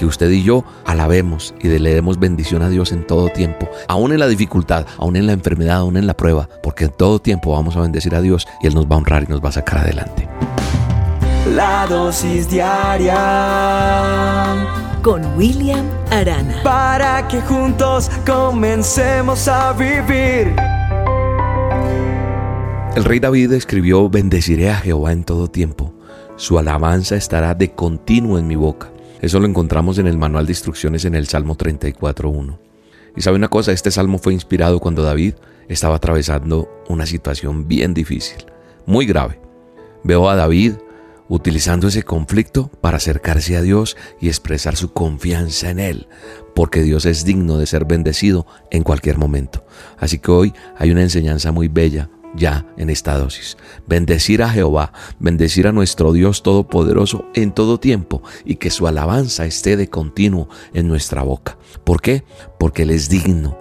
que usted y yo alabemos y le demos bendición a Dios en todo tiempo, aún en la dificultad, aún en la enfermedad, aún en la prueba, porque en todo tiempo vamos a bendecir a Dios y Él nos va a honrar y nos va a sacar adelante. La dosis diaria con William Arana. Para que juntos comencemos a vivir. El rey David escribió, bendeciré a Jehová en todo tiempo, su alabanza estará de continuo en mi boca. Eso lo encontramos en el manual de instrucciones en el Salmo 34.1. Y sabe una cosa, este salmo fue inspirado cuando David estaba atravesando una situación bien difícil, muy grave. Veo a David utilizando ese conflicto para acercarse a Dios y expresar su confianza en Él, porque Dios es digno de ser bendecido en cualquier momento. Así que hoy hay una enseñanza muy bella ya en esta dosis. Bendecir a Jehová, bendecir a nuestro Dios Todopoderoso en todo tiempo y que su alabanza esté de continuo en nuestra boca. ¿Por qué? Porque Él es digno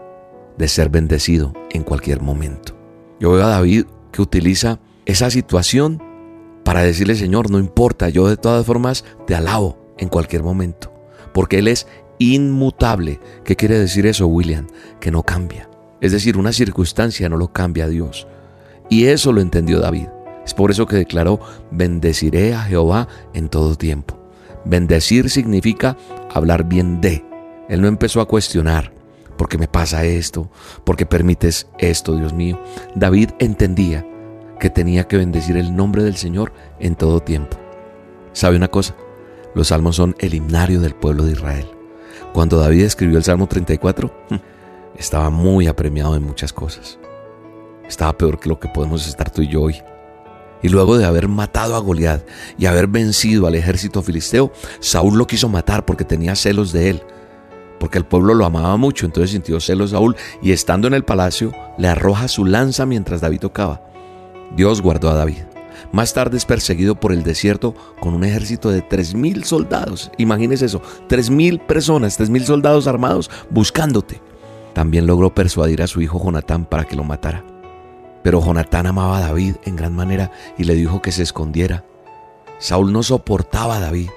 de ser bendecido en cualquier momento. Yo veo a David que utiliza esa situación para decirle, Señor, no importa, yo de todas formas te alabo en cualquier momento, porque Él es inmutable. ¿Qué quiere decir eso, William? Que no cambia. Es decir, una circunstancia no lo cambia a Dios. Y eso lo entendió David. Es por eso que declaró, bendeciré a Jehová en todo tiempo. Bendecir significa hablar bien de. Él no empezó a cuestionar, ¿por qué me pasa esto? ¿Por qué permites esto, Dios mío? David entendía que tenía que bendecir el nombre del Señor en todo tiempo. ¿Sabe una cosa? Los salmos son el himnario del pueblo de Israel. Cuando David escribió el Salmo 34, estaba muy apremiado en muchas cosas. Estaba peor que lo que podemos estar tú y yo hoy. Y luego de haber matado a Goliat y haber vencido al ejército filisteo, Saúl lo quiso matar porque tenía celos de él, porque el pueblo lo amaba mucho, entonces sintió celos Saúl y estando en el palacio le arroja su lanza mientras David tocaba. Dios guardó a David. Más tarde es perseguido por el desierto con un ejército de tres mil soldados. Imagínese eso, tres mil personas, tres mil soldados armados buscándote. También logró persuadir a su hijo Jonatán para que lo matara. Pero Jonatán amaba a David en gran manera y le dijo que se escondiera. Saúl no soportaba a David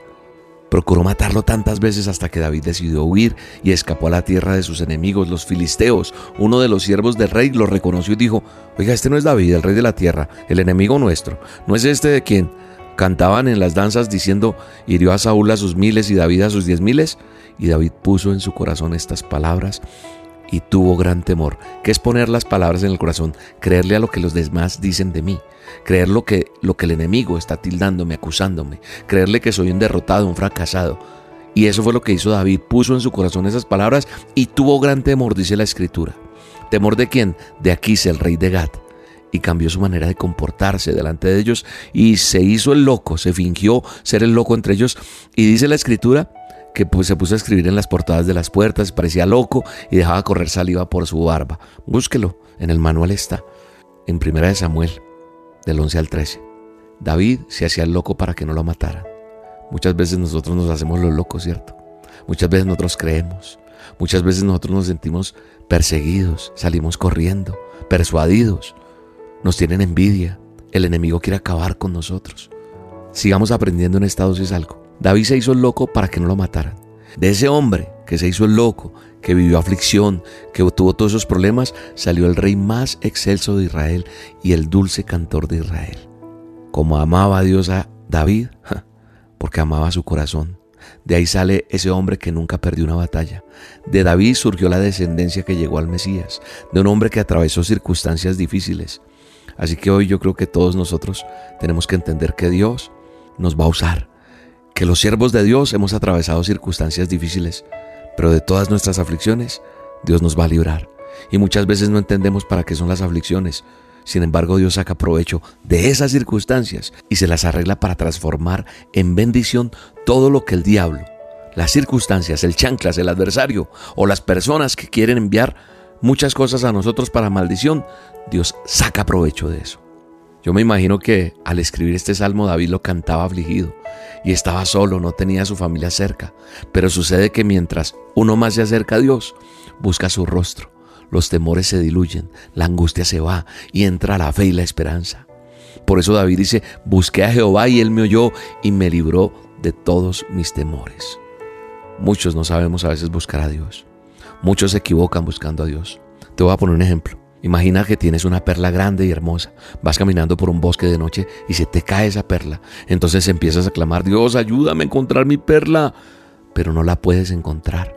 Procuró matarlo tantas veces hasta que David decidió huir y escapó a la tierra de sus enemigos, los filisteos. Uno de los siervos del rey lo reconoció y dijo, oiga, este no es David, el rey de la tierra, el enemigo nuestro. ¿No es este de quien cantaban en las danzas diciendo, hirió a Saúl a sus miles y David a sus diez miles? Y David puso en su corazón estas palabras y tuvo gran temor, que es poner las palabras en el corazón, creerle a lo que los demás dicen de mí, creer lo que, lo que el enemigo está tildándome, acusándome, creerle que soy un derrotado, un fracasado. Y eso fue lo que hizo David, puso en su corazón esas palabras y tuvo gran temor, dice la escritura. ¿Temor de quién? De Aquís, el rey de Gad. Y cambió su manera de comportarse delante de ellos y se hizo el loco, se fingió ser el loco entre ellos. Y dice la escritura que pues, se puso a escribir en las portadas de las puertas, parecía loco y dejaba correr saliva por su barba. Búsquelo, en el manual está, en Primera de Samuel, del 11 al 13. David se hacía el loco para que no lo mataran. Muchas veces nosotros nos hacemos los locos, ¿cierto? Muchas veces nosotros creemos, muchas veces nosotros nos sentimos perseguidos, salimos corriendo, persuadidos, nos tienen envidia, el enemigo quiere acabar con nosotros. Sigamos aprendiendo en esta dosis algo. David se hizo el loco para que no lo mataran. De ese hombre que se hizo el loco, que vivió aflicción, que tuvo todos esos problemas, salió el rey más excelso de Israel y el dulce cantor de Israel. Como amaba a Dios a David, porque amaba su corazón. De ahí sale ese hombre que nunca perdió una batalla. De David surgió la descendencia que llegó al Mesías, de un hombre que atravesó circunstancias difíciles. Así que hoy yo creo que todos nosotros tenemos que entender que Dios nos va a usar, que los siervos de Dios hemos atravesado circunstancias difíciles, pero de todas nuestras aflicciones, Dios nos va a librar. Y muchas veces no entendemos para qué son las aflicciones. Sin embargo, Dios saca provecho de esas circunstancias y se las arregla para transformar en bendición todo lo que el diablo, las circunstancias, el chanclas, el adversario o las personas que quieren enviar muchas cosas a nosotros para maldición, Dios saca provecho de eso. Yo me imagino que al escribir este salmo David lo cantaba afligido y estaba solo, no tenía a su familia cerca. Pero sucede que mientras uno más se acerca a Dios, busca su rostro, los temores se diluyen, la angustia se va y entra la fe y la esperanza. Por eso David dice, busqué a Jehová y él me oyó y me libró de todos mis temores. Muchos no sabemos a veces buscar a Dios. Muchos se equivocan buscando a Dios. Te voy a poner un ejemplo. Imagina que tienes una perla grande y hermosa. Vas caminando por un bosque de noche y se te cae esa perla. Entonces empiezas a clamar, Dios, ayúdame a encontrar mi perla. Pero no la puedes encontrar.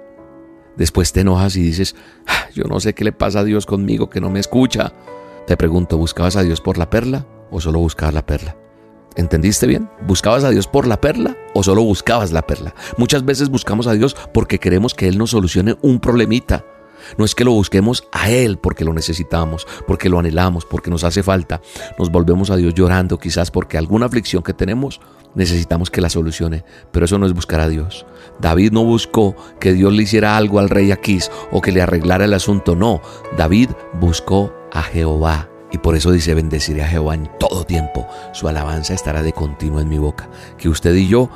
Después te enojas y dices, ah, yo no sé qué le pasa a Dios conmigo que no me escucha. Te pregunto, ¿buscabas a Dios por la perla o solo buscabas la perla? ¿Entendiste bien? ¿Buscabas a Dios por la perla o solo buscabas la perla? Muchas veces buscamos a Dios porque queremos que Él nos solucione un problemita. No es que lo busquemos a Él porque lo necesitamos, porque lo anhelamos, porque nos hace falta. Nos volvemos a Dios llorando quizás porque alguna aflicción que tenemos necesitamos que la solucione. Pero eso no es buscar a Dios. David no buscó que Dios le hiciera algo al rey Aquís o que le arreglara el asunto. No, David buscó a Jehová y por eso dice, bendeciré a Jehová en todo tiempo. Su alabanza estará de continuo en mi boca. Que usted y yo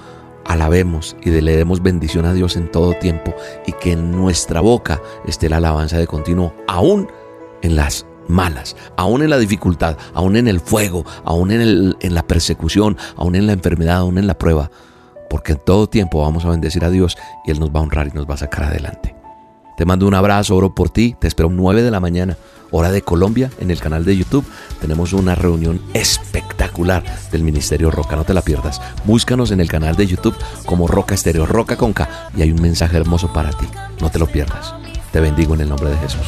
alabemos y le demos bendición a Dios en todo tiempo y que en nuestra boca esté la alabanza de continuo, aún en las malas, aún en la dificultad, aún en el fuego, aún en, en la persecución, aún en la enfermedad, aún en la prueba. Porque en todo tiempo vamos a bendecir a Dios y Él nos va a honrar y nos va a sacar adelante. Te mando un abrazo, oro por ti, te espero 9 de la mañana hora de Colombia, en el canal de YouTube. Tenemos una reunión espectacular del Ministerio Roca, no te la pierdas. Búscanos en el canal de YouTube como Roca Estéreo, Roca con K, y hay un mensaje hermoso para ti. No te lo pierdas. Te bendigo en el nombre de Jesús.